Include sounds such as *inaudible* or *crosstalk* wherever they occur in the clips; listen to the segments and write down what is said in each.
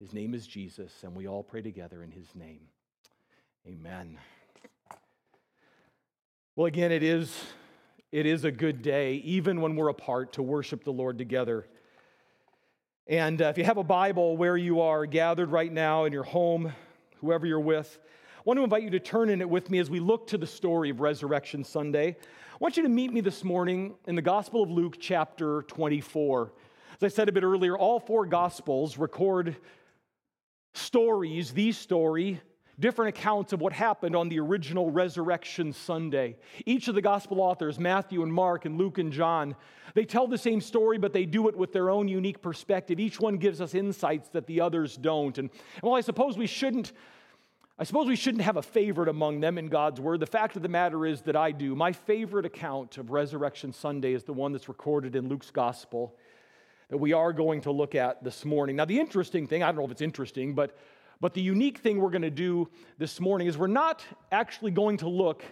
His name is Jesus, and we all pray together in his name. Amen. Well, again, it is, it is a good day, even when we're apart, to worship the Lord together. And uh, if you have a Bible where you are gathered right now in your home, whoever you're with, I want to invite you to turn in it with me as we look to the story of Resurrection Sunday. I want you to meet me this morning in the Gospel of Luke, chapter 24. As I said a bit earlier, all four Gospels record stories, the story, different accounts of what happened on the original Resurrection Sunday. Each of the gospel authors, Matthew and Mark and Luke and John, they tell the same story, but they do it with their own unique perspective. Each one gives us insights that the others don't. And, and while I suppose we shouldn't I suppose we shouldn't have a favorite among them in God's word. The fact of the matter is that I do. My favorite account of Resurrection Sunday is the one that's recorded in Luke's gospel that we are going to look at this morning. Now, the interesting thing, I don't know if it's interesting, but, but the unique thing we're going to do this morning is we're not actually going to look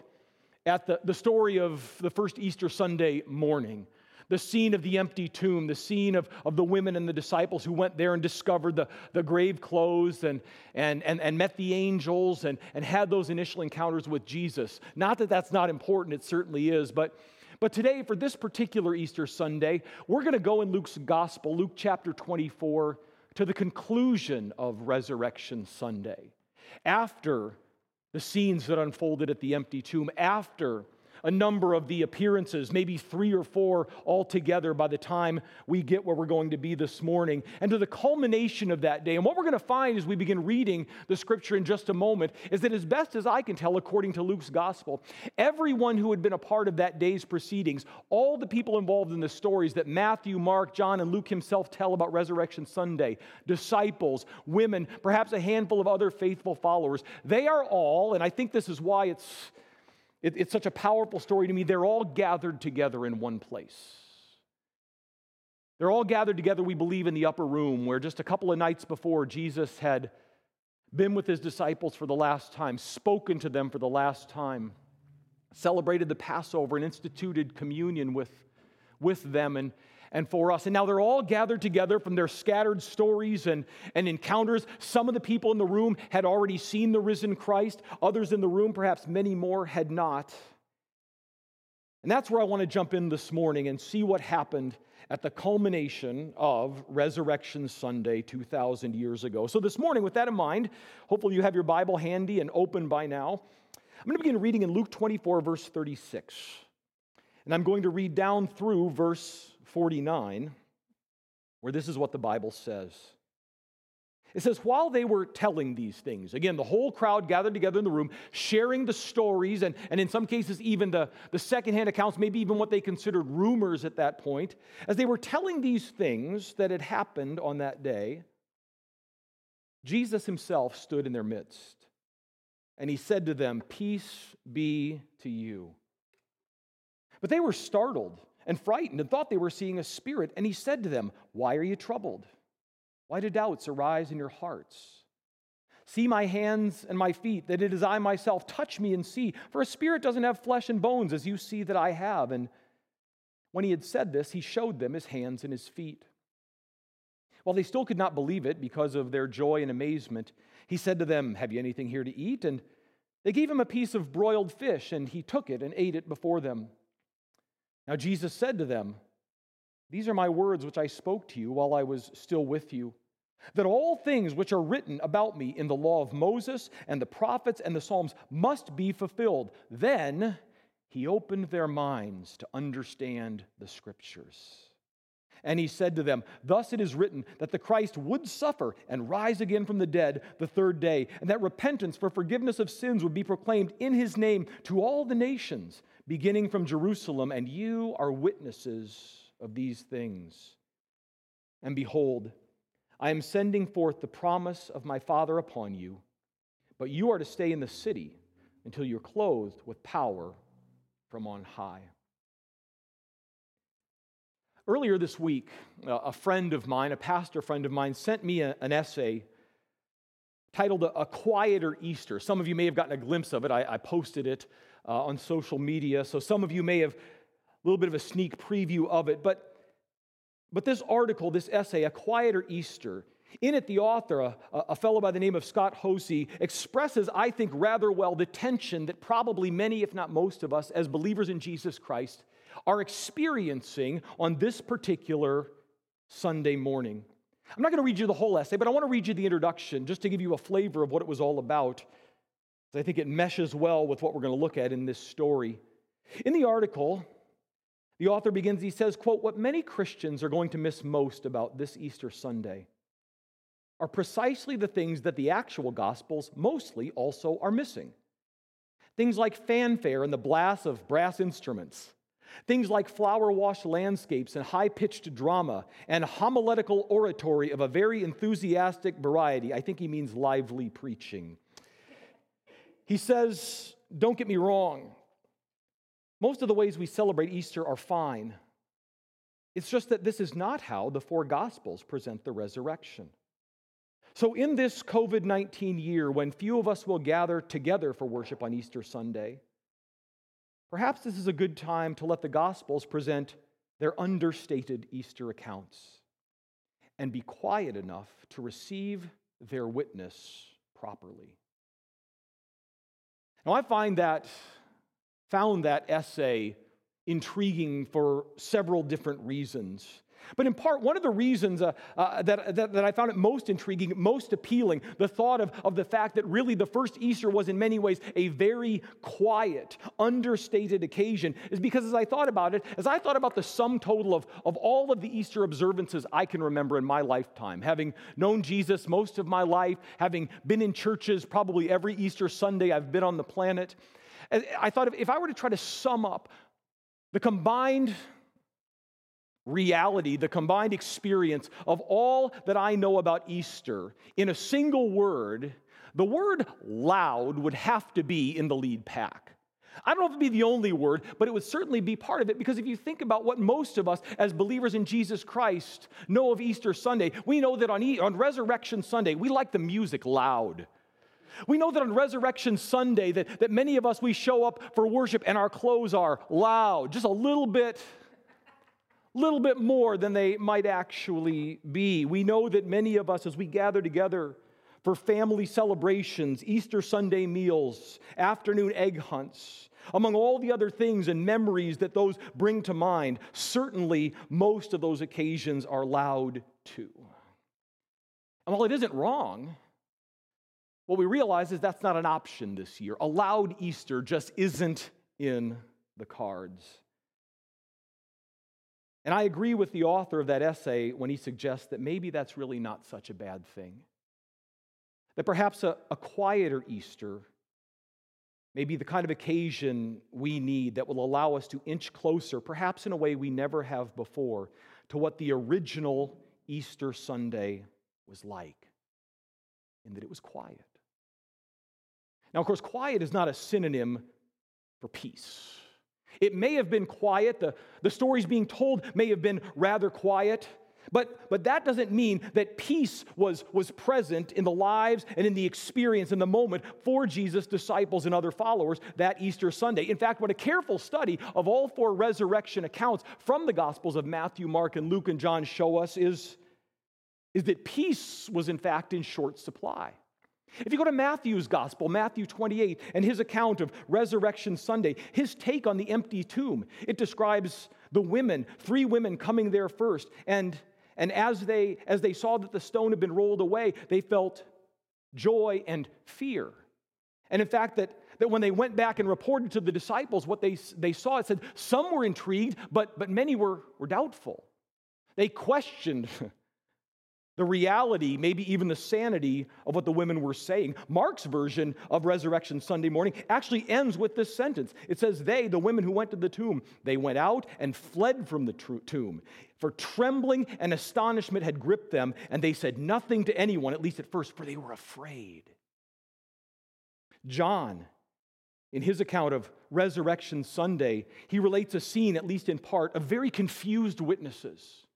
at the, the story of the first Easter Sunday morning the scene of the empty tomb, the scene of, of the women and the disciples who went there and discovered the, the grave closed and, and, and, and met the angels and, and had those initial encounters with Jesus. Not that that's not important, it certainly is, but, but today, for this particular Easter Sunday, we're going to go in Luke's gospel, Luke chapter 24, to the conclusion of Resurrection Sunday. After the scenes that unfolded at the empty tomb, after a number of the appearances, maybe three or four altogether by the time we get where we're going to be this morning, and to the culmination of that day. And what we're going to find as we begin reading the scripture in just a moment is that, as best as I can tell, according to Luke's gospel, everyone who had been a part of that day's proceedings, all the people involved in the stories that Matthew, Mark, John, and Luke himself tell about Resurrection Sunday, disciples, women, perhaps a handful of other faithful followers, they are all, and I think this is why it's it, it's such a powerful story to me. They're all gathered together in one place. They're all gathered together, we believe, in the upper room where just a couple of nights before Jesus had been with his disciples for the last time, spoken to them for the last time, celebrated the Passover and instituted communion with, with them. And, and for us. And now they're all gathered together from their scattered stories and, and encounters. Some of the people in the room had already seen the risen Christ, others in the room, perhaps many more, had not. And that's where I want to jump in this morning and see what happened at the culmination of Resurrection Sunday 2,000 years ago. So, this morning, with that in mind, hopefully you have your Bible handy and open by now. I'm going to begin reading in Luke 24, verse 36. And I'm going to read down through verse 49, where this is what the Bible says. It says, while they were telling these things, again, the whole crowd gathered together in the room, sharing the stories, and, and in some cases, even the, the secondhand accounts, maybe even what they considered rumors at that point, as they were telling these things that had happened on that day, Jesus himself stood in their midst. And he said to them, Peace be to you. But they were startled and frightened and thought they were seeing a spirit. And he said to them, Why are you troubled? Why do doubts arise in your hearts? See my hands and my feet, that it is I myself. Touch me and see. For a spirit doesn't have flesh and bones, as you see that I have. And when he had said this, he showed them his hands and his feet. While they still could not believe it because of their joy and amazement, he said to them, Have you anything here to eat? And they gave him a piece of broiled fish, and he took it and ate it before them. Now Jesus said to them, These are my words which I spoke to you while I was still with you, that all things which are written about me in the law of Moses and the prophets and the Psalms must be fulfilled. Then he opened their minds to understand the scriptures. And he said to them, Thus it is written that the Christ would suffer and rise again from the dead the third day, and that repentance for forgiveness of sins would be proclaimed in his name to all the nations, beginning from Jerusalem, and you are witnesses of these things. And behold, I am sending forth the promise of my Father upon you, but you are to stay in the city until you're clothed with power from on high. Earlier this week, a friend of mine, a pastor friend of mine, sent me an essay titled A Quieter Easter. Some of you may have gotten a glimpse of it. I, I posted it uh, on social media. So some of you may have a little bit of a sneak preview of it. But, but this article, this essay, A Quieter Easter, In it, the author, a, a fellow by the name of Scott Hoezee, expresses, I think, rather well the tension that probably many, if not most of us, as believers in Jesus Christ, are experiencing on this particular Sunday morning. I'm not going to read you the whole essay, but I want to read you the introduction just to give you a flavor of what it was all about. I think it meshes well with what we're going to look at in this story. In the article, the author begins, he says, quote, what many Christians are going to miss most about this Easter Sunday are precisely the things that the actual Gospels mostly also are missing. Things like fanfare and the blast of brass instruments, things like flower washed landscapes and high pitched drama, and homiletical oratory of a very enthusiastic variety. I think he means lively preaching. He says, Don't get me wrong, most of the ways we celebrate Easter are fine. It's just that this is not how the four Gospels present the resurrection. So, in this COVID 19 year, when few of us will gather together for worship on Easter Sunday, perhaps this is a good time to let the Gospels present their understated Easter accounts and be quiet enough to receive their witness properly. Now, I find that, found that essay intriguing for several different reasons. But in part, one of the reasons uh, uh, that, that, that, I found it most intriguing, most appealing, the thought of, of the fact that really the first Easter was in many ways a very quiet, understated occasion, is because as I thought about it, as I thought about the sum total of, of all of the Easter observances I can remember in my lifetime, having known Jesus most of my life, having been in churches probably every Easter Sunday I've been on the planet, I thought if I were to try to sum up the combined reality, the combined experience of all that I know about Easter in a single word, the word loud would have to be in the lead pack. I don't know if it'd be the only word, but it would certainly be part of it because if you think about what most of us as believers in Jesus Christ know of Easter Sunday, we know that on, e- on Resurrection Sunday, we like the music loud. We know that on Resurrection Sunday that, that many of us, we show up for worship and our clothes are loud, just a little bit little bit more than they might actually be. We know that many of us, as we gather together for family celebrations, Easter Sunday meals, afternoon egg hunts, among all the other things and memories that those bring to mind, certainly most of those occasions are loud too. And while it isn't wrong, what we realize is that's not an option this year. A loud Easter just isn't in the cards. And I agree with the author of that essay when he suggests that maybe that's really not such a bad thing. That perhaps a, a quieter Easter may be the kind of occasion we need that will allow us to inch closer, perhaps in a way we never have before, to what the original Easter Sunday was like, in that it was quiet. Now, of course, quiet is not a synonym for peace. It may have been quiet, the, the stories being told may have been rather quiet, but, but that doesn't mean that peace was, was present in the lives and in the experience in the moment for Jesus' disciples and other followers that Easter Sunday. In fact, what a careful study of all four resurrection accounts from the Gospels of Matthew, Mark, and Luke and John show us is, is that peace was in fact in short supply. If you go to Matthew's gospel, Matthew 28, and his account of Resurrection Sunday, his take on the empty tomb, it describes the women, three women coming there first. And, and as, they, as they saw that the stone had been rolled away, they felt joy and fear. And in fact, that, that when they went back and reported to the disciples what they, they saw, it said some were intrigued, but, but many were, were doubtful. They questioned the reality, maybe even the sanity of what the women were saying. Mark's version of Resurrection Sunday morning actually ends with this sentence. It says, They, the women who went to the tomb, they went out and fled from the tomb. For trembling and astonishment had gripped them, and they said nothing to anyone, at least at first, for they were afraid. John, in his account of Resurrection Sunday, he relates a scene, at least in part, of very confused witnesses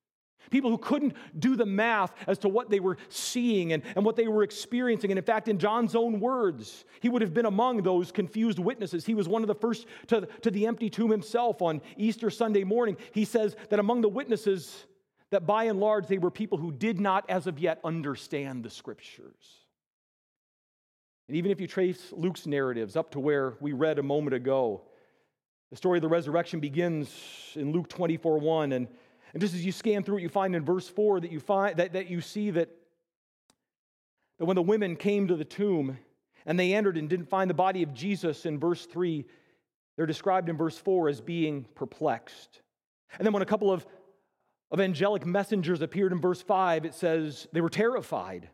People who couldn't do the math as to what they were seeing and, and what they were experiencing. And in fact, in John's own words, he would have been among those confused witnesses. He was one of the first to, to the empty tomb himself on Easter Sunday morning. He says that among the witnesses, that by and large they were people who did not, as of yet, understand the scriptures. And even if you trace Luke's narratives up to where we read a moment ago, the story of the resurrection begins in Luke 24 1. And, and just as you scan through it, you find in verse 4 that you, find, that, that you see that, that when the women came to the tomb and they entered and didn't find the body of Jesus in verse 3, they're described in verse 4 as being perplexed. And then when a couple of, of angelic messengers appeared in verse 5, it says they were terrified.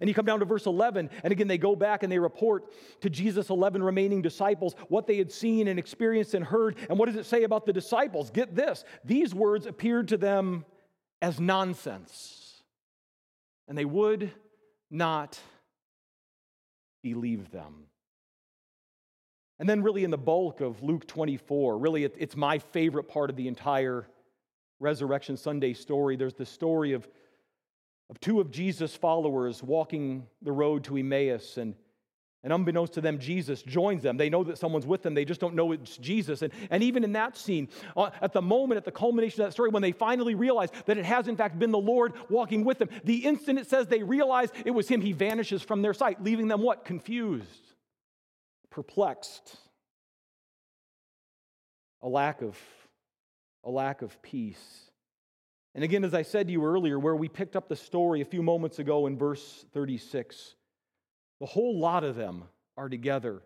And you come down to verse 11, and again, they go back and they report to Jesus' 11 remaining disciples what they had seen and experienced and heard. And what does it say about the disciples? Get this these words appeared to them as nonsense, and they would not believe them. And then, really, in the bulk of Luke 24, really, it's my favorite part of the entire Resurrection Sunday story. There's the story of of two of Jesus' followers walking the road to Emmaus. And, and unbeknownst to them, Jesus joins them. They know that someone's with them, they just don't know it's Jesus. And, and even in that scene, uh, at the moment, at the culmination of that story, when they finally realize that it has in fact been the Lord walking with them, the instant it says they realize it was Him, He vanishes from their sight, leaving them what? Confused, perplexed, a lack of, a lack of peace. And again, as I said to you earlier, where we picked up the story a few moments ago in verse 36, the whole lot of them are together.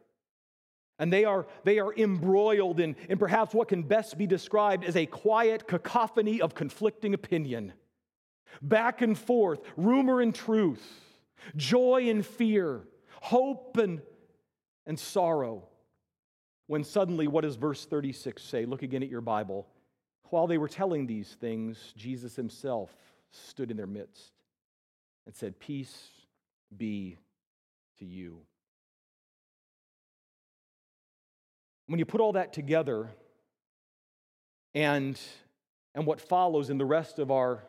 And they are, they are embroiled in, in perhaps what can best be described as a quiet cacophony of conflicting opinion. Back and forth, rumor and truth, joy and fear, hope and, and sorrow. When suddenly, what does verse 36 say? Look again at your Bible. While they were telling these things, Jesus himself stood in their midst and said, Peace be to you. When you put all that together and, and what follows in the rest of our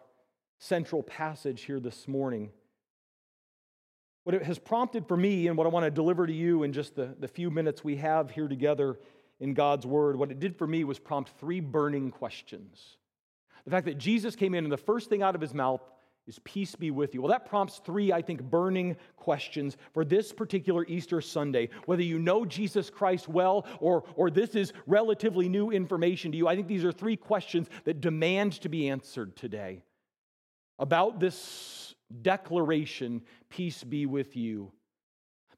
central passage here this morning, what it has prompted for me and what I want to deliver to you in just the, the few minutes we have here together in God's word, what it did for me was prompt three burning questions. The fact that Jesus came in and the first thing out of his mouth is peace be with you. Well, that prompts three, I think, burning questions for this particular Easter Sunday. Whether you know Jesus Christ well or, or this is relatively new information to you, I think these are three questions that demand to be answered today about this declaration, peace be with you.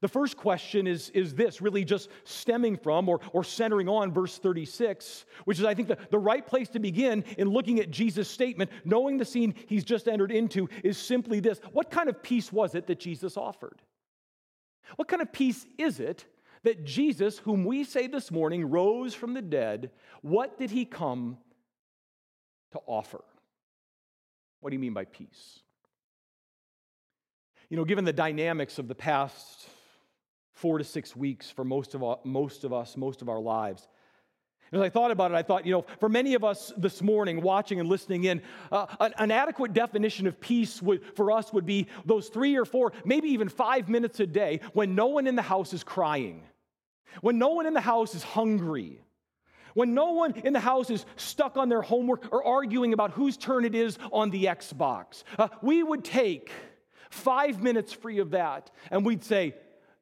The first question is, is this, really just stemming from or, or centering on verse 36, which is, I think, the, the right place to begin in looking at Jesus' statement, knowing the scene he's just entered into, is simply this What kind of peace was it that Jesus offered? What kind of peace is it that Jesus, whom we say this morning rose from the dead, what did he come to offer? What do you mean by peace? You know, given the dynamics of the past four to six weeks for most of, most of us, most of our lives. As I thought about it, I thought, you know, for many of us this morning, watching and listening in, uh, an, an, adequate definition of peace would, for us would be those three or four, maybe even five minutes a day when no one in the house is crying, when no one in the house is hungry, when no one in the house is stuck on their homework or arguing about whose turn it is on the Xbox. Uh, we would take five minutes free of that and we'd say,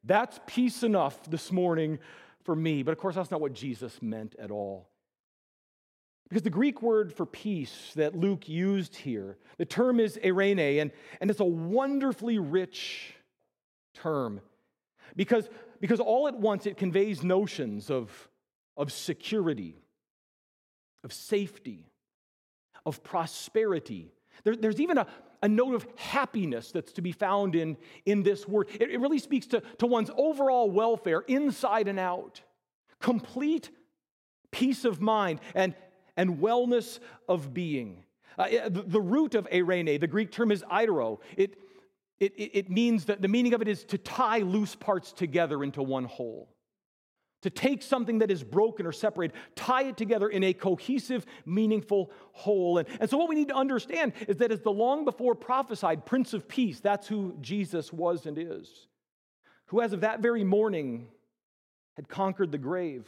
that's peace enough this morning for me. But of course, that's not what Jesus meant at all. Because the Greek word for peace that Luke used here, the term is eirene, and, and it's a wonderfully rich term. Because, because all at once it conveys notions of, of security, of safety, of prosperity. There, there's even a, a note of happiness that's to be found in, in this word. It, it really speaks to, to one's overall welfare, inside and out, complete peace of mind and, and wellness of being. Uh, the, the, root of eirene, the Greek term is eiro. It, it, it means that the meaning of it is to tie loose parts together into one whole to take something that is broken or separated, tie it together in a cohesive, meaningful whole. And, and so, what we need to understand is that as the long before prophesied Prince of Peace, that's who Jesus was and is, who as of that very morning had conquered the grave.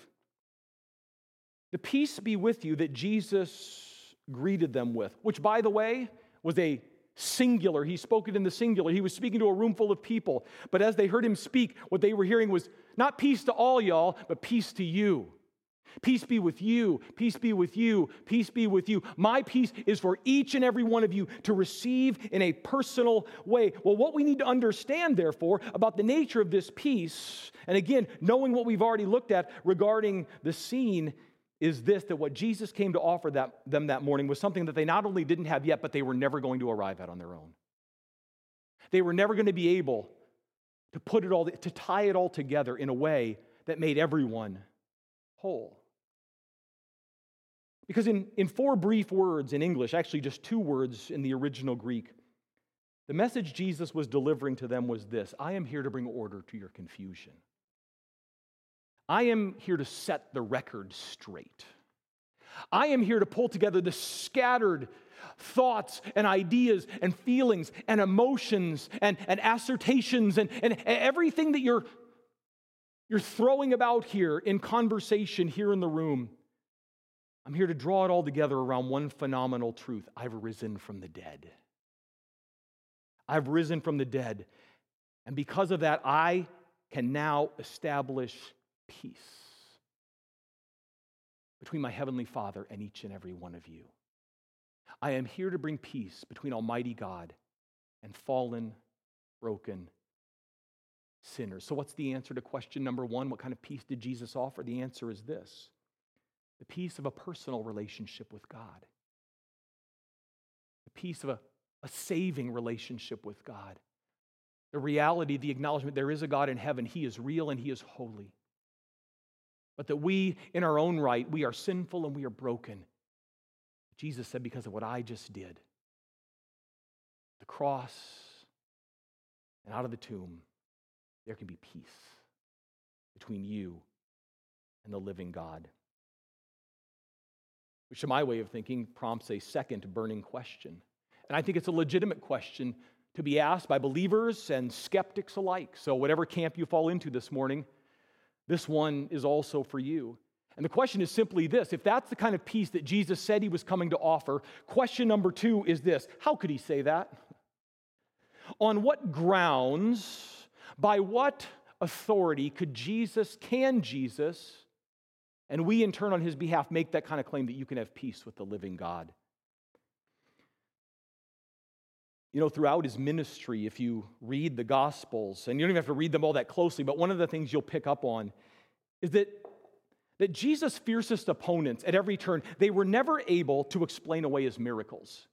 The peace be with you that Jesus greeted them with, which, by the way, was a singular. He spoke it in the singular. He was speaking to a room full of people. But as they heard him speak, what they were hearing was not peace to all y'all, but peace to you. Peace be with you. Peace be with you. Peace be with you. My peace is for each and every one of you to receive in a personal way. Well, what we need to understand, therefore, about the nature of this peace, and again, knowing what we've already looked at regarding the scene, is this that what Jesus came to offer that, them that morning was something that they not only didn't have yet, but they were never going to arrive at on their own. They were never going to be able to put it all, to tie it all together in a way that made everyone whole. Because in, in four brief words in English, actually just two words in the original Greek, the message Jesus was delivering to them was this I am here to bring order to your confusion. I am here to set the record straight. I am here to pull together the scattered thoughts and ideas and feelings and emotions and, and assertions and, and everything that you're, you're throwing about here in conversation here in the room. I'm here to draw it all together around one phenomenal truth I've risen from the dead. I've risen from the dead. And because of that, I can now establish peace between my Heavenly Father and each and every one of you. I am here to bring peace between Almighty God and fallen, broken sinners. So, what's the answer to question number one? What kind of peace did Jesus offer? The answer is this the peace of a personal relationship with God, the peace of a, a saving relationship with God, the reality, the acknowledgement there is a God in heaven. He is real and He is holy but that we, in our own right, we are sinful and we are broken. Jesus said, because of what I just did, the cross and out of the tomb, there can be peace between you and the living God. Which, to my way of thinking, prompts a second burning question. And I think it's a legitimate question to be asked by believers and skeptics alike. So, whatever camp you fall into this morning, this one is also for you. And the question is simply this if that's the kind of peace that Jesus said he was coming to offer, question number two is this How could he say that? On what grounds, by what authority could Jesus, can Jesus, and we in turn on his behalf make that kind of claim that you can have peace with the living God? You know, throughout his ministry, if you read the Gospels, and you don't even have to read them all that closely, but one of the things you'll pick up on is that, that Jesus' fiercest opponents at every turn, they were never able to explain away his miracles.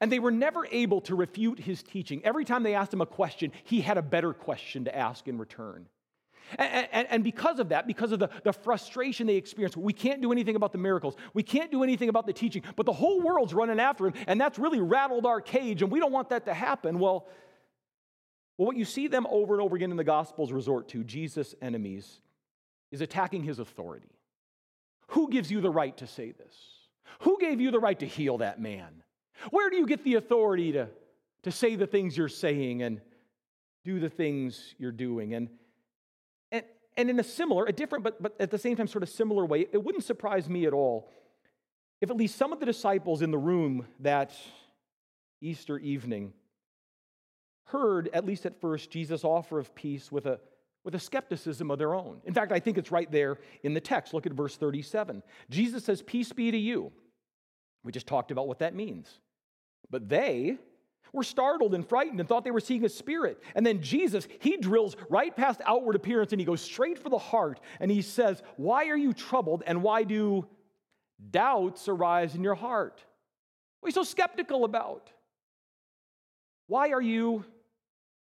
And they were never able to refute his teaching. Every time they asked him a question, he had a better question to ask in return. And, and, and, because of that, because of the, the frustration they experience, we can't do anything about the miracles. We can't do anything about the teaching, but the whole world's running after him, and that's really rattled our cage, and we don't want that to happen. Well, well what you see them over and over again in the Gospels resort to, Jesus' enemies, is attacking his authority. Who gives you the right to say this? Who gave you the right to heal that man? Where do you get the authority to, to say the things you're saying and do the things you're doing? And and in a similar, a different, but, but at the same time, sort of similar way, it wouldn't surprise me at all if at least some of the disciples in the room that Easter evening heard, at least at first, Jesus' offer of peace with a, with a skepticism of their own. In fact, I think it's right there in the text. Look at verse 37. Jesus says, Peace be to you. We just talked about what that means. But they, were startled and frightened and thought they were seeing a spirit. And then Jesus, he drills right past outward appearance and he goes straight for the heart and he says, Why are you troubled and why do doubts arise in your heart? What are you so skeptical about? Why are you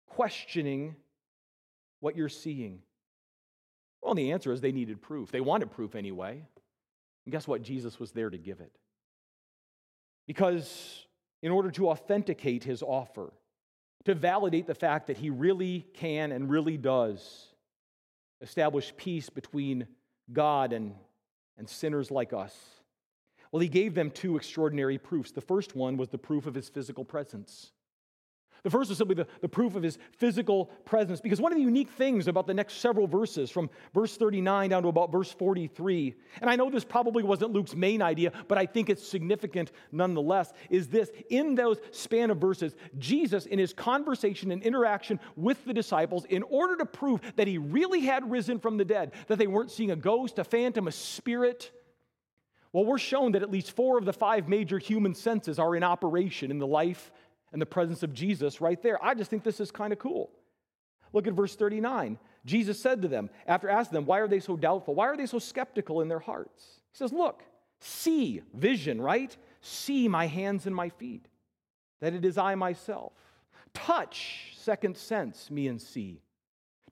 questioning what you're seeing? Well, the answer is they needed proof. They wanted proof anyway. And guess what? Jesus was there to give it. Because in order to authenticate his offer, to validate the fact that he really can and really does establish peace between God and, and sinners like us. Well, he gave them two extraordinary proofs. The first one was the proof of his physical presence. The first is simply the, the proof of his physical presence. Because one of the unique things about the next several verses, from verse 39 down to about verse 43, and I know this probably wasn't Luke's main idea, but I think it's significant nonetheless, is this in those span of verses, Jesus, in his conversation and interaction with the disciples, in order to prove that he really had risen from the dead, that they weren't seeing a ghost, a phantom, a spirit, well, we're shown that at least four of the five major human senses are in operation in the life and the presence of Jesus right there. I just think this is kind of cool. Look at verse 39. Jesus said to them, after asking them, Why are they so doubtful? Why are they so skeptical in their hearts? He says, Look, see, vision, right? See my hands and my feet, that it is I myself. Touch, second sense, me and see.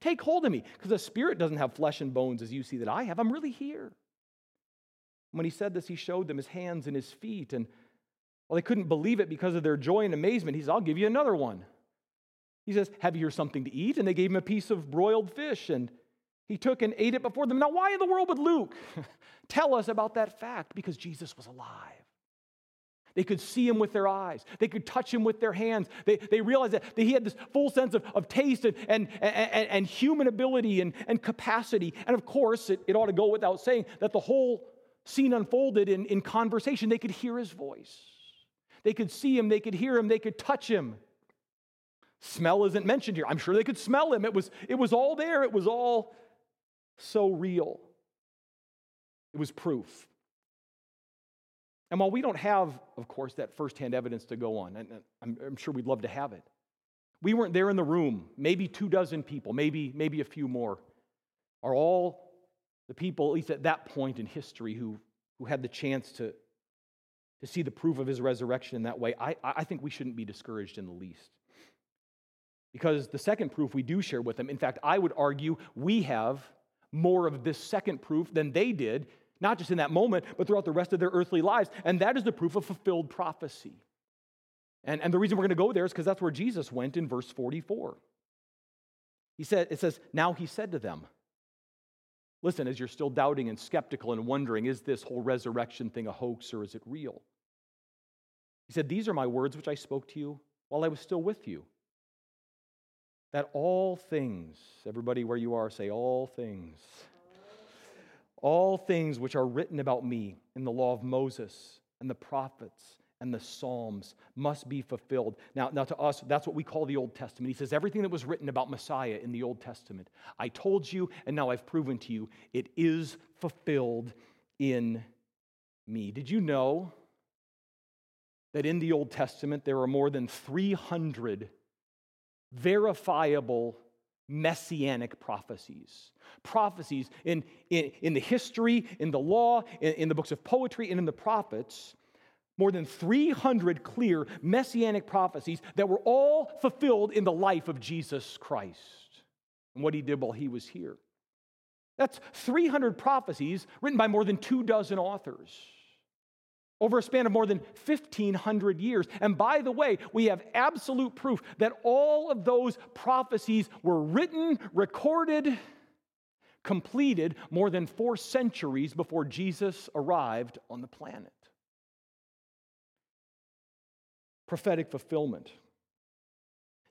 Take hold of me, because the spirit doesn't have flesh and bones as you see that I have. I'm really here. When he said this, he showed them his hands and his feet, and well, they couldn't believe it because of their joy and amazement. He says, I'll give you another one. He says, Have you here something to eat? And they gave him a piece of broiled fish, and he took and ate it before them. Now, why in the world would Luke *laughs* tell us about that fact? Because Jesus was alive. They could see him with their eyes. They could touch him with their hands. They, they realized that, he had this full sense of, of taste and, and, and, and human ability and, and capacity. And of course, it, it ought to go without saying that the whole scene unfolded in, in conversation. They could hear his voice. They could see him, they could hear him, they could touch him. Smell isn't mentioned here. I'm sure they could smell him. It was, it was all there, it was all so real. It was proof. And while we don't have, of course, that firsthand evidence to go on, and I'm, I'm sure we'd love to have it, we weren't there in the room. Maybe two dozen people, maybe, maybe a few more, are all the people, at least at that point in history, who, who had the chance to, to see the proof of his resurrection in that way, I, I think we shouldn't be discouraged in the least. Because the second proof we do share with them, in fact, I would argue we have more of this second proof than they did, not just in that moment, but throughout the rest of their earthly lives. And that is the proof of fulfilled prophecy. And, and the reason we're going to go there is because that's where Jesus went in verse 44. He said, it says, Now he said to them, Listen, as you're still doubting and skeptical and wondering, is this whole resurrection thing a hoax or is it real? He said, These are my words which I spoke to you while I was still with you. That all things, everybody where you are, say, all things. All things which are written about me in the law of Moses and the prophets and the Psalms must be fulfilled. Now, now, to us, that's what we call the Old Testament. He says, Everything that was written about Messiah in the Old Testament, I told you, and now I've proven to you, it is fulfilled in me. Did you know that in the Old Testament there are more than 300 verifiable messianic prophecies? Prophecies in, in, in the history, in the law, in, in the books of poetry, and in the prophets more than 300 clear messianic prophecies that were all fulfilled in the life of Jesus Christ and what he did while he was here. That's 300 prophecies written by more than two dozen authors over a span of more than 1,500 years. And by the way, we have absolute proof that all of those prophecies were written, recorded, completed more than four centuries before Jesus arrived on the planet prophetic fulfillment.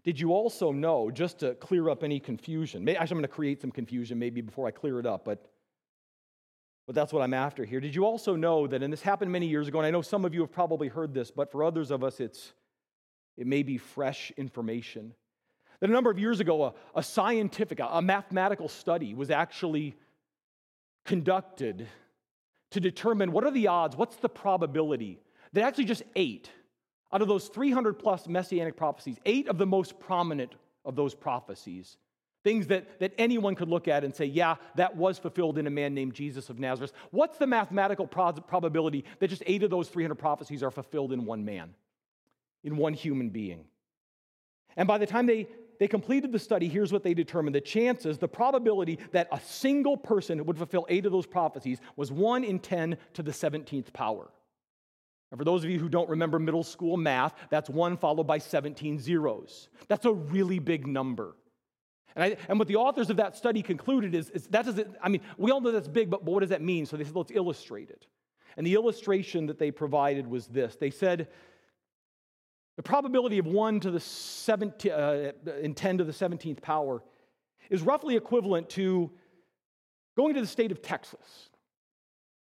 Did you also know, just to clear up any confusion, maybe, actually, I'm going to create some confusion maybe before I clear it up, but, but that's what I'm after here. Did you also know that, and this happened many years ago, and I know some of you have probably heard this, but for others of us, it's, it may be fresh information. That a number of years ago, a, a scientific, a, a mathematical study was actually conducted to determine what are the odds, what's the probability that actually just eight out of those 300 plus messianic prophecies, eight of the most prominent of those prophecies, things that, that anyone could look at and say, yeah, that was fulfilled in a man named Jesus of Nazareth. What's the mathematical pro- probability that just eight of those 300 prophecies are fulfilled in one man, in one human being? And by the time they, they completed the study, here's what they determined the chances, the probability that a single person would fulfill eight of those prophecies was 1 in 10 to the 17th power. And for those of you who don't remember middle school math, that's one followed by 17 zeros. That's a really big number. And, I, and what the authors of that study concluded is, is that doesn't, I mean, we all know that's big, but, but what does that mean? So they said, let's illustrate it. And the illustration that they provided was this they said, The probability of 1 to the 17, uh, in 10 to the 17th power is roughly equivalent to going to the state of Texas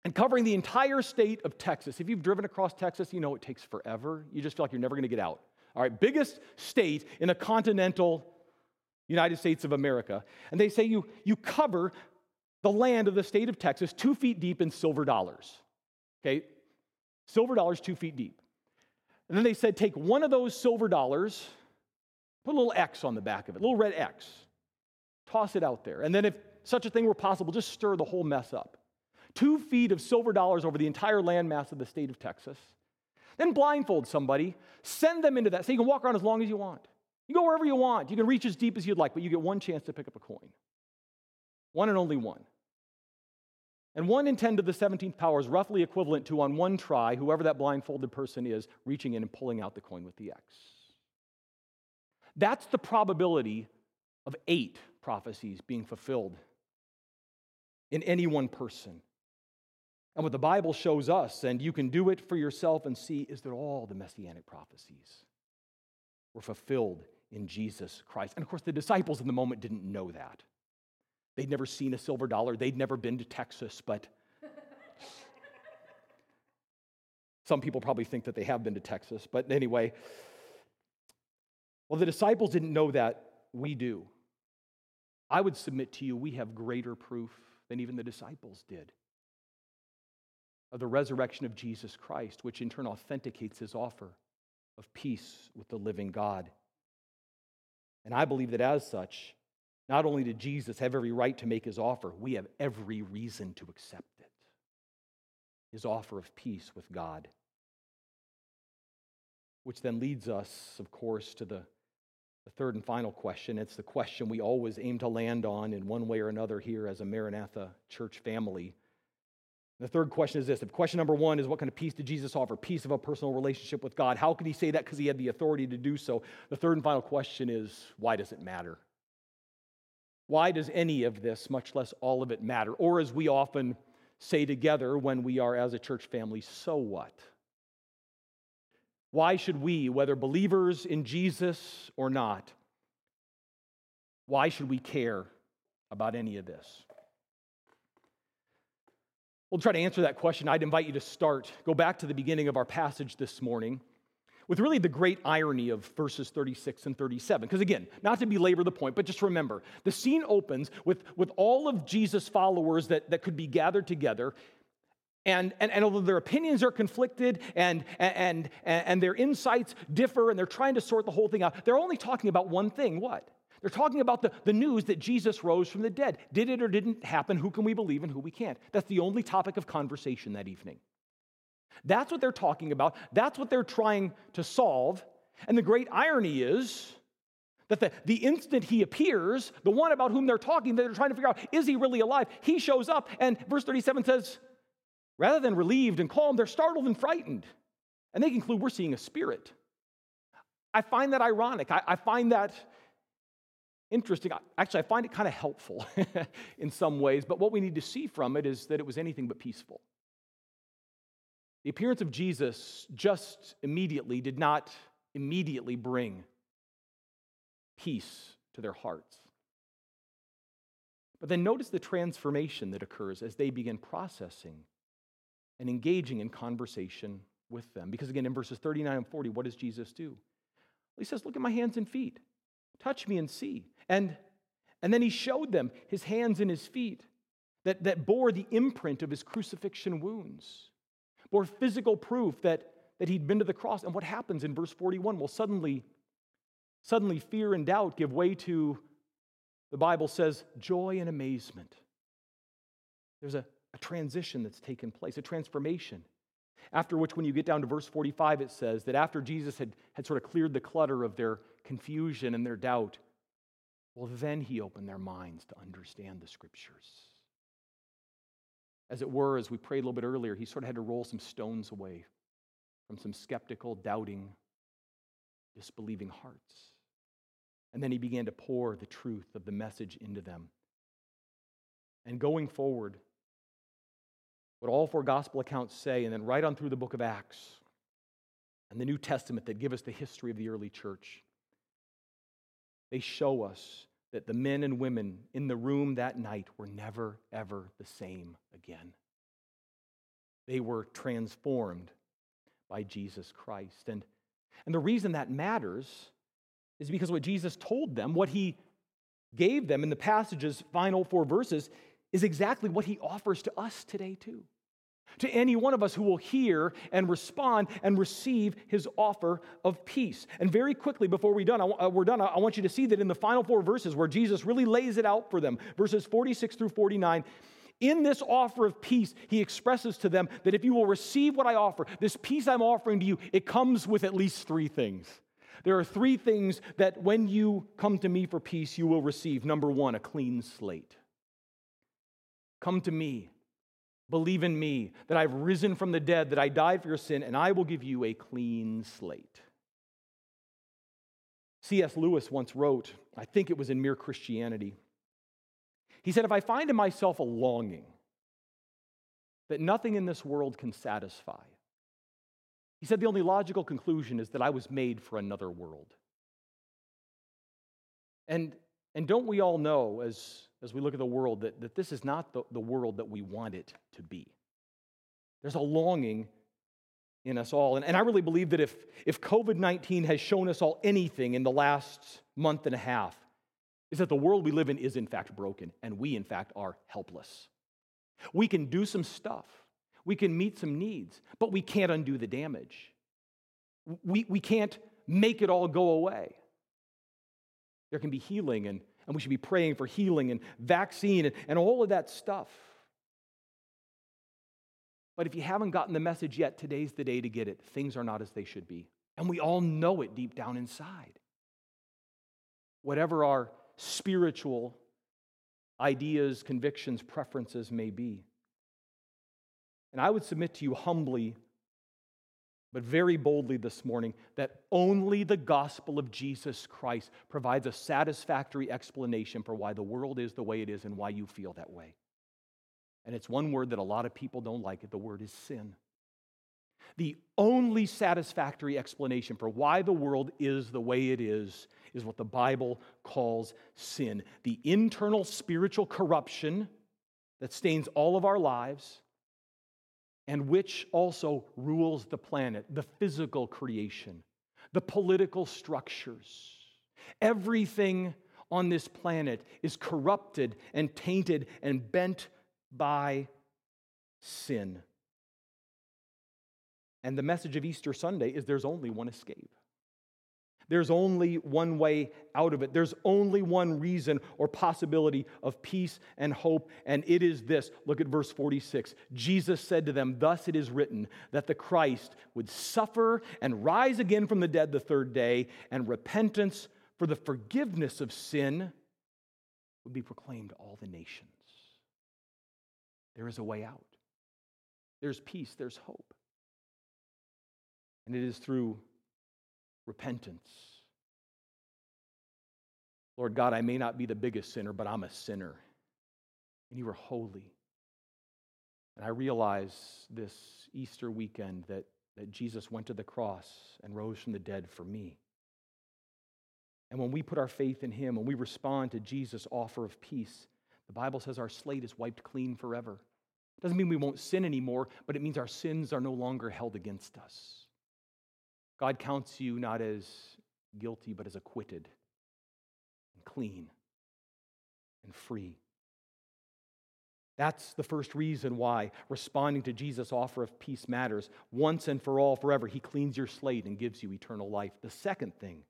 and covering the entire state of Texas. If you've driven across Texas, you know it takes forever. You just feel like you're never going to get out. All right, biggest state in the continental United States of America. And they say you, you cover the land of the state of Texas two feet deep in silver dollars. Okay, silver dollars two feet deep. And then they said take one of those silver dollars, put a little X on the back of it, a little red X, toss it out there. And then if such a thing were possible, just stir the whole mess up. Two feet of silver dollars over the entire landmass of the state of Texas. Then blindfold somebody, send them into that so you can walk around as long as you want. You go wherever you want. You can reach as deep as you'd like, but you get one chance to pick up a coin. One and only one. And 1 in 10 to the 17th power is roughly equivalent to, on one try, whoever that blindfolded person is, reaching in and pulling out the coin with the X. That's the probability of eight prophecies being fulfilled in any one person. And what the Bible shows us, and you can do it for yourself and see, is that all the messianic prophecies were fulfilled in Jesus Christ. And of course, the disciples in the moment didn't know that. They'd never seen a silver dollar, they'd never been to Texas, but *laughs* some people probably think that they have been to Texas. But anyway, well, the disciples didn't know that. We do. I would submit to you, we have greater proof than even the disciples did of the resurrection of Jesus Christ, which in turn authenticates his offer of peace with the living God. And I believe that as such, not only did Jesus have every right to make his offer, we have every reason to accept it his offer of peace with God. Which then leads us, of course, to the, the third and final question. It's the question we always aim to land on in one way or another here as a Maranatha church family. The third question is this. If question number one is what kind of peace did Jesus offer? Peace of a personal relationship with God. How could he say that? Because he had the authority to do so. The third and final question is why does it matter? Why does any of this, much less all of it, matter? Or as we often say together when we are as a church family, so what? Why should we, whether believers in Jesus or not, why should we care about any of this? We'll try to answer that question. I'd invite you to start, go back to the beginning of our passage this morning with really the great irony of verses 36 and 37. Because again, not to belabor the point, but just remember the scene opens with, with all of Jesus' followers that, that could be gathered together. And, and, and although their opinions are conflicted and, and, and, and their insights differ and they're trying to sort the whole thing out, they're only talking about one thing what? They're talking about the, the news that Jesus rose from the dead. Did it or didn't happen? Who can we believe and who we can't? That's the only topic of conversation that evening. That's what they're talking about. That's what they're trying to solve. And the great irony is that the, the instant he appears, the one about whom they're talking, they're trying to figure out, is he really alive? He shows up, and verse 37 says, rather than relieved and calm, they're startled and frightened. And they conclude we're seeing a spirit. I find that ironic. I, I find that interesting. Actually, I find it kind of helpful *laughs* in some ways, but what we need to see from it is that it was anything but peaceful. The appearance of Jesus just immediately did not immediately bring peace to their hearts. But then notice the transformation that occurs as they begin processing and engaging in conversation with them. Because again, in verses 39 and 40, what does Jesus do? He says, Look at my hands and feet, touch me and see. And, and then he showed them his hands and his feet that, that bore the imprint of his crucifixion wounds bore physical proof that, that he'd been to the cross. And what happens in verse 41? Well, suddenly, suddenly fear and doubt give way to, the Bible says, joy and amazement. There's a, a transition that's taken place, a transformation. After which, when you get down to verse 45, it says that after Jesus had, had sort of cleared the clutter of their confusion and their doubt, well, then he opened their minds to understand the scriptures. As it were, as we prayed a little bit earlier, he sort of had to roll some stones away from some skeptical, doubting, disbelieving hearts. And then he began to pour the truth of the message into them. And going forward, what all four gospel accounts say, and then right on through the book of Acts, and the New Testament that give us the history of the early church. They show us that the men and women in the room that night were never, ever the same again. They were transformed by Jesus Christ. And, and the reason that matters is because what Jesus told them, what he gave them in the passage's final four verses, is exactly what he offers to us today, too to any one of us who will hear and respond and receive his offer of peace. And very quickly, before we done, uh, we're done, I want you to see that in the final four verses where Jesus really lays it out for them, verses 46 through 49. In this offer of peace, he expresses to them that if you will receive what I offer, this peace I'm offering to you, it comes with at least three things. There are three things that when you come to me for peace, you will receive. Number one, a clean slate. Come to me Believe in me, that I've risen from the dead, that I died for your sin, and I will give you a clean slate. C.S. Lewis once wrote, I think it was in Mere Christianity. He said, If I find in myself a longing that nothing in this world can satisfy, he said the only logical conclusion is that I was made for another world. And, and don't we all know, as as we look at the world that, that this is not the, the world that we want it to be. There's a longing in us all. And, and I really believe that if, if COVID 19 has shown us all anything in the last month and a half, is that the world we live in is in fact broken, and we in fact are helpless. We can do some stuff, we can meet some needs, but we can't undo the damage. We, we can't make it all go away. There can be healing and and we should be praying for healing and vaccine and, and all of that stuff. But if you haven't gotten the message yet, today's the day to get it. Things are not as they should be. And we all know it deep down inside. Whatever our spiritual ideas, convictions, preferences may be. And I would submit to you humbly but very boldly this morning that only the gospel of Jesus Christ provides a satisfactory explanation for why the world is the way it is and why you feel that way. And it's one word that a lot of people don't like it the word is sin. The only satisfactory explanation for why the world is the way it is is what the Bible calls sin the internal spiritual corruption that stains all of our lives and which also rules the planet, the physical creation, the political structures. Everything on this planet is corrupted and tainted and bent by sin. And the message of Easter Sunday is there's only one escape. There's only one way out of it. There's only one reason or possibility of peace and hope, and it is this. Look at verse 46. Jesus said to them, Thus it is written that the Christ would suffer and rise again from the dead the third day, and repentance for the forgiveness of sin would be proclaimed to all the nations. There is a way out. There's peace, there's hope. And it is through repentance. Lord God, I may not be the biggest sinner, but I'm a sinner. And you are holy. And I realize this Easter weekend that, that Jesus went to the cross and rose from the dead for me. And when we put our faith in him, and we respond to Jesus' offer of peace, the Bible says our slate is wiped clean forever. It doesn't mean we won't sin anymore, but it means our sins are no longer held against us. God counts you not as guilty, but as acquitted and clean and free. That's the first reason why responding to Jesus' offer of peace matters. Once and for all, forever, he cleans your slate and gives you eternal life. The second thing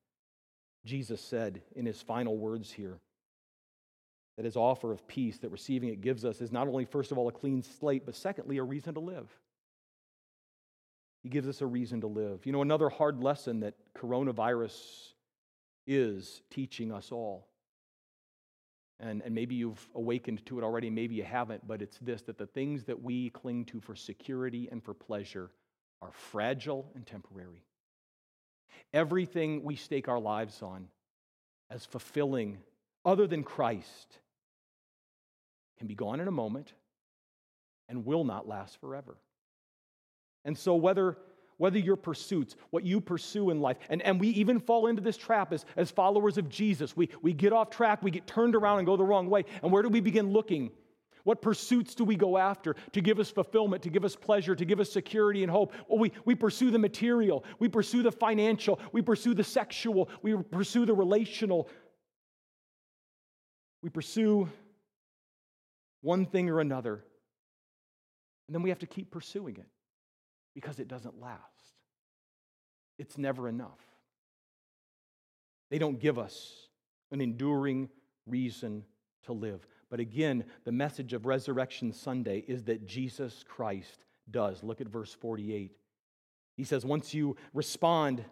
Jesus said in his final words here that his offer of peace, that receiving it gives us, is not only, first of all, a clean slate, but secondly, a reason to live. He gives us a reason to live. You know, another hard lesson that coronavirus is teaching us all. And, and maybe you've awakened to it already, maybe you haven't, but it's this that the things that we cling to for security and for pleasure are fragile and temporary. Everything we stake our lives on as fulfilling, other than Christ, can be gone in a moment and will not last forever. And so, whether whether your pursuits, what you pursue in life, and, and we even fall into this trap as, as followers of Jesus. We, we get off track, we get turned around and go the wrong way. And where do we begin looking? What pursuits do we go after to give us fulfillment, to give us pleasure, to give us security and hope? Well, we, we pursue the material, we pursue the financial, we pursue the sexual, we pursue the relational. We pursue one thing or another. And then we have to keep pursuing it because it doesn't last. It's never enough. They don't give us an enduring reason to live. But again, the message of Resurrection Sunday is that Jesus Christ does. Look at verse 48. He says, Once you respond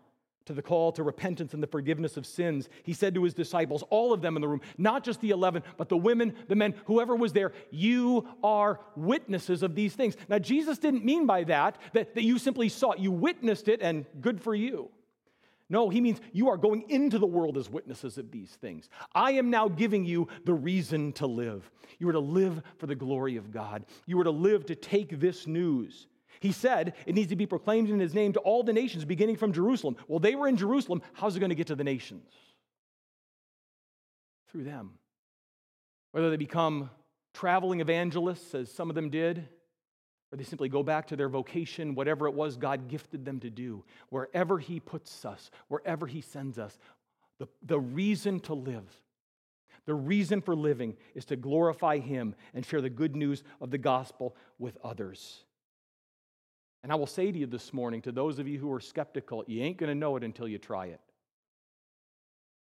to the call to repentance and the forgiveness of sins, he said to his disciples, all of them in the room, not just the 11, but the women, the men, whoever was there, you are witnesses of these things. Now, Jesus didn't mean by that that, that you simply saw it, you witnessed it, and good for you. No, he means you are going into the world as witnesses of these things. I am now giving you the reason to live. You are to live for the glory of God. You are to live to take this news he said it needs to be proclaimed in his name to all the nations, beginning from Jerusalem. Well, they were in Jerusalem. How's it going to get to the nations? Through them. Whether they become traveling evangelists, as some of them did, or they simply go back to their vocation, whatever it was God gifted them to do, wherever He puts us, wherever He sends us, the, the reason to live, the reason for living is to glorify Him and share the good news of the gospel with others. And I will say to you this morning, to those of you who are skeptical, you ain't going to know it until you try it.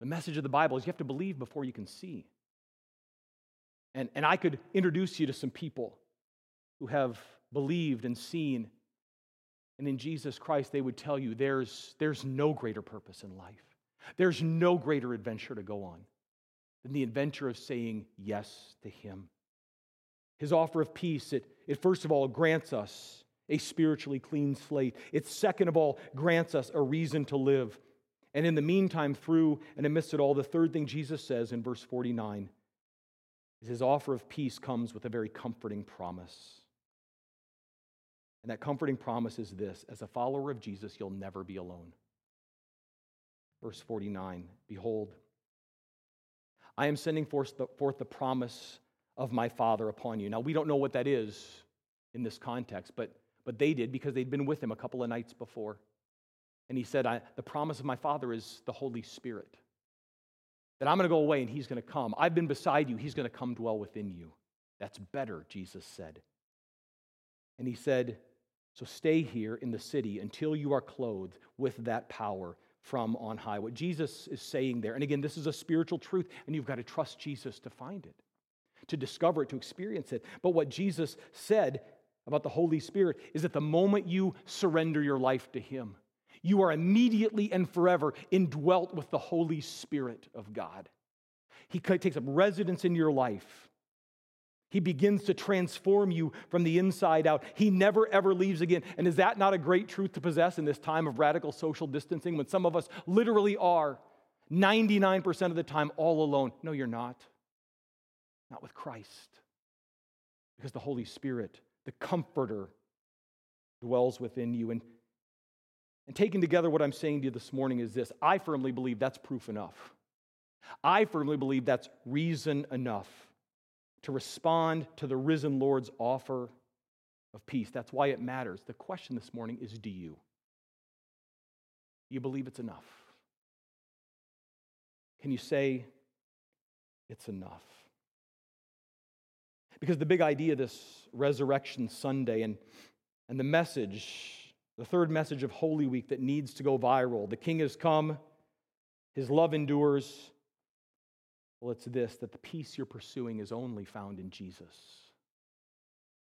The message of the Bible is you have to believe before you can see. And, and I could introduce you to some people who have believed and seen. And in Jesus Christ, they would tell you there's, there's no greater purpose in life. There's no greater adventure to go on than the adventure of saying yes to Him. His offer of peace, it, it first of all grants us a spiritually clean slate. It, second of all, grants us a reason to live. And in the meantime, through and amidst it all, the third thing Jesus says in verse 49 is his offer of peace comes with a very comforting promise. And that comforting promise is this as a follower of Jesus, you'll never be alone. Verse 49 Behold, I am sending forth the, forth the promise of my Father upon you. Now, we don't know what that is in this context, but but they did because they'd been with him a couple of nights before. And he said, The promise of my Father is the Holy Spirit. That I'm going to go away and he's going to come. I've been beside you, he's going to come dwell within you. That's better, Jesus said. And he said, So stay here in the city until you are clothed with that power from on high. What Jesus is saying there, and again, this is a spiritual truth, and you've got to trust Jesus to find it, to discover it, to experience it. But what Jesus said about the Holy Spirit is that the moment you surrender your life to Him, you are immediately and forever indwelt with the Holy Spirit of God. He takes up residence in your life. He begins to transform you from the inside out. He never ever leaves again. And is that not a great truth to possess in this time of radical social distancing when some of us literally are 99% of the time all alone? No, you're not. Not with Christ. Because the Holy Spirit the Comforter dwells within you. And, and taken together, what I'm saying to you this morning is this I firmly believe that's proof enough. I firmly believe that's reason enough to respond to the risen Lord's offer of peace. That's why it matters. The question this morning is do you? You believe it's enough? Can you say it's enough? Because the big idea this Resurrection Sunday and, and the message, the third message of Holy Week that needs to go viral the King has come, his love endures. Well, it's this that the peace you're pursuing is only found in Jesus.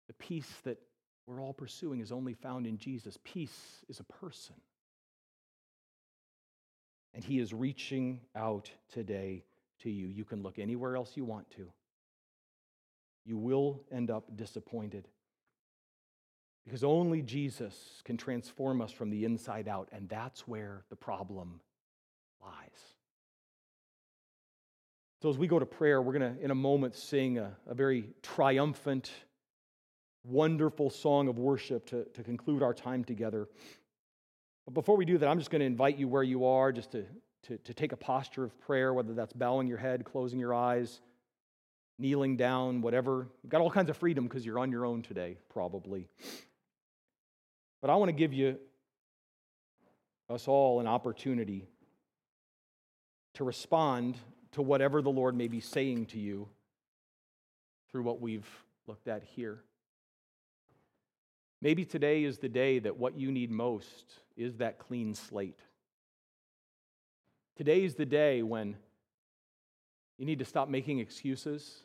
The peace that we're all pursuing is only found in Jesus. Peace is a person. And he is reaching out today to you. You can look anywhere else you want to you will end up disappointed. Because only Jesus can transform us from the inside out, and that's where the problem lies. So, as we go to prayer, we're going to, in a moment, sing a, a, very triumphant, wonderful song of worship to, to conclude our time together. But before we do that, I'm just going to invite you where you are just to, to, to take a posture of prayer, whether that's bowing your head, closing your eyes, kneeling down, whatever. You've got all kinds of freedom because you're on your own today, probably. But I want to give you, us all, an opportunity to respond to whatever the Lord may be saying to you through what we've looked at here. Maybe today is the day that what you need most is that clean slate. Today is the day when you need to stop making excuses.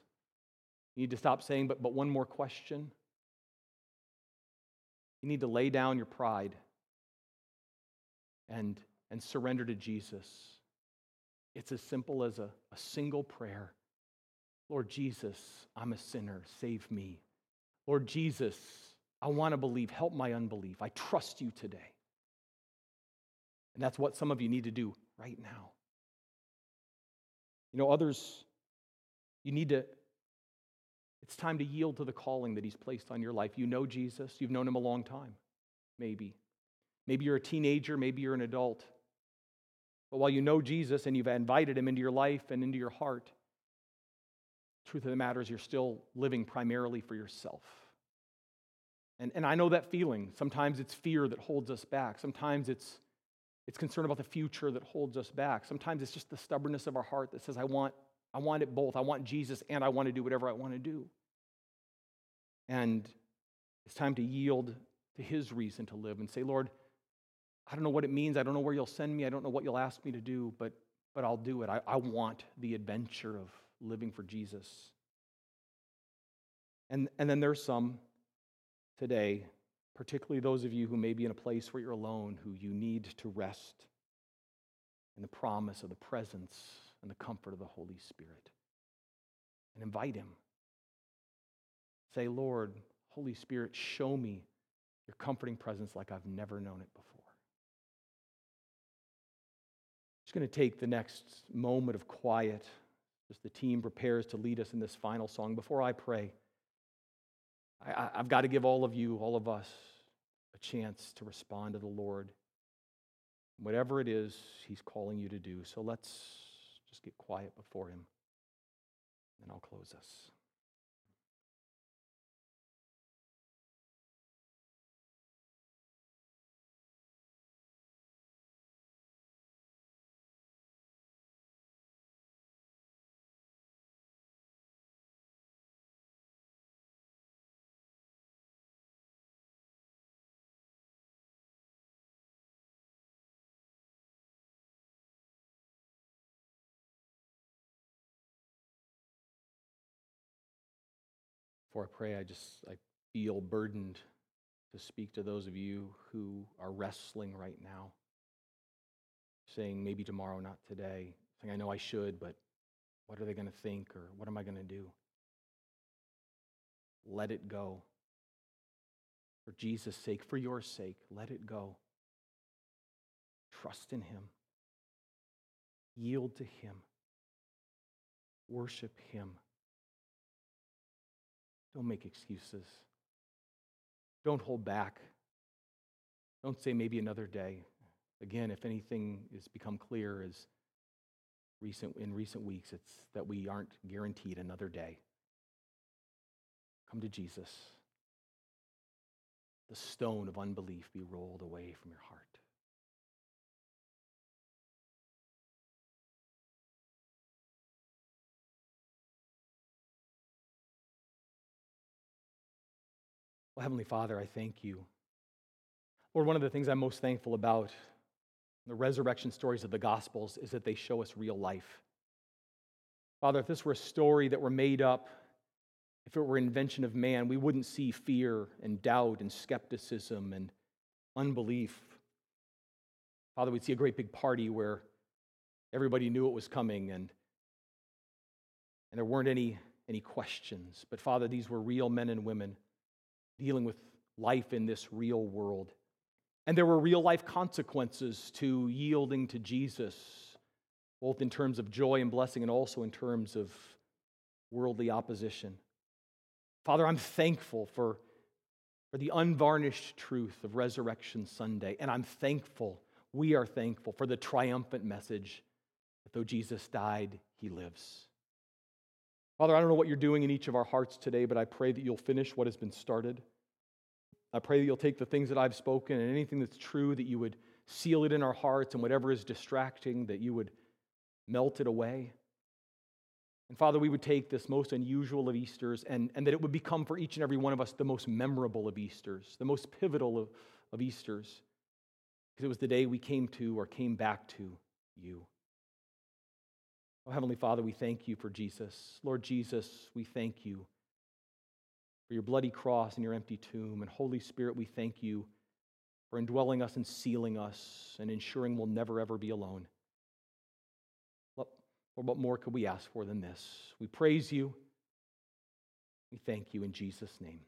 You need to stop saying, but, but one more question. You need to lay down your pride and, and surrender to Jesus. It's as simple as a, a single prayer Lord Jesus, I'm a sinner. Save me. Lord Jesus, I want to believe. Help my unbelief. I trust you today. And that's what some of you need to do right now. You know, others, you need to, it's time to yield to the calling that He's placed on your life. You know Jesus, you've known Him a long time, maybe. Maybe you're a teenager, maybe you're an adult. But while you know Jesus and you've invited Him into your life and into your heart, truth of the matter is you're still living primarily for yourself. And, and I know that feeling. Sometimes it's fear that holds us back. Sometimes it's, it's concern about the future that holds us back. Sometimes it's just the stubbornness of our heart that says, I want, I want it both. I want Jesus and I want to do whatever I want to do. And it's time to yield to his reason to live and say, Lord, I don't know what it means. I don't know where you'll send me. I don't know what you'll ask me to do, but, but I'll do it. I, I want the adventure of living for Jesus. And, and then there's some today, particularly those of you who may be in a place where you're alone, who you need to rest in the promise of the presence and the comfort of the Holy Spirit. And invite Him. Say, Lord, Holy Spirit, show me your comforting presence like I've never known it before. Just going to take the next moment of quiet as the team prepares to lead us in this final song. Before I pray, I, have got to give all of you, all of us, a chance to respond to the Lord. Whatever it is He's calling you to do. So let's just get quiet before Him, and I'll close us. Before I pray, I just I feel burdened to speak to those of you who are wrestling right now, saying maybe tomorrow, not today, saying I know I should, but what are they going to think or what am I going to do? Let it go. For Jesus' sake, for your sake, let it go. Trust in Him. Yield to Him. Worship Him. Don't make excuses. Don't hold back. Don't say maybe another day. Again, if anything has become clear as recent in recent weeks, it's that we aren't guaranteed another day. Come to Jesus. The stone of unbelief be rolled away from your heart. Well, Heavenly Father, I thank you. Lord, one of the things I'm most thankful about the resurrection stories of the Gospels is that they show us real life. Father, if this were a story that were made up, if it were invention of man, we wouldn't see fear and doubt and skepticism and unbelief. Father, we'd see a great big party where everybody knew it was coming and, and there weren't any, any questions. But Father, these were real men and women dealing with life in this real world. And there were real life consequences to yielding to Jesus, both in terms of joy and blessing and also in terms of worldly opposition. Father, I'm thankful for for the unvarnished truth of Resurrection Sunday. And I'm thankful, we are thankful for the triumphant message that though Jesus died, he lives. Father, I don't know what you're doing in each of our hearts today, but I pray that you'll finish what has been started. I pray that you'll take the things that I've spoken and anything that's true, that you would seal it in our hearts, and whatever is distracting, that you would melt it away. And Father, we would take this most unusual of Easters and, and that it would become for each and every one of us the most memorable of Easters, the most pivotal of, of Easters, because it was the day we came to or came back to you. Oh, Heavenly Father, we thank you for Jesus. Lord Jesus, we thank you for your bloody cross and your empty tomb. And Holy Spirit, we thank you for indwelling us and sealing us and ensuring we'll never, ever be alone. Lord, what more could we ask for than this? We praise you. We thank you in Jesus' name.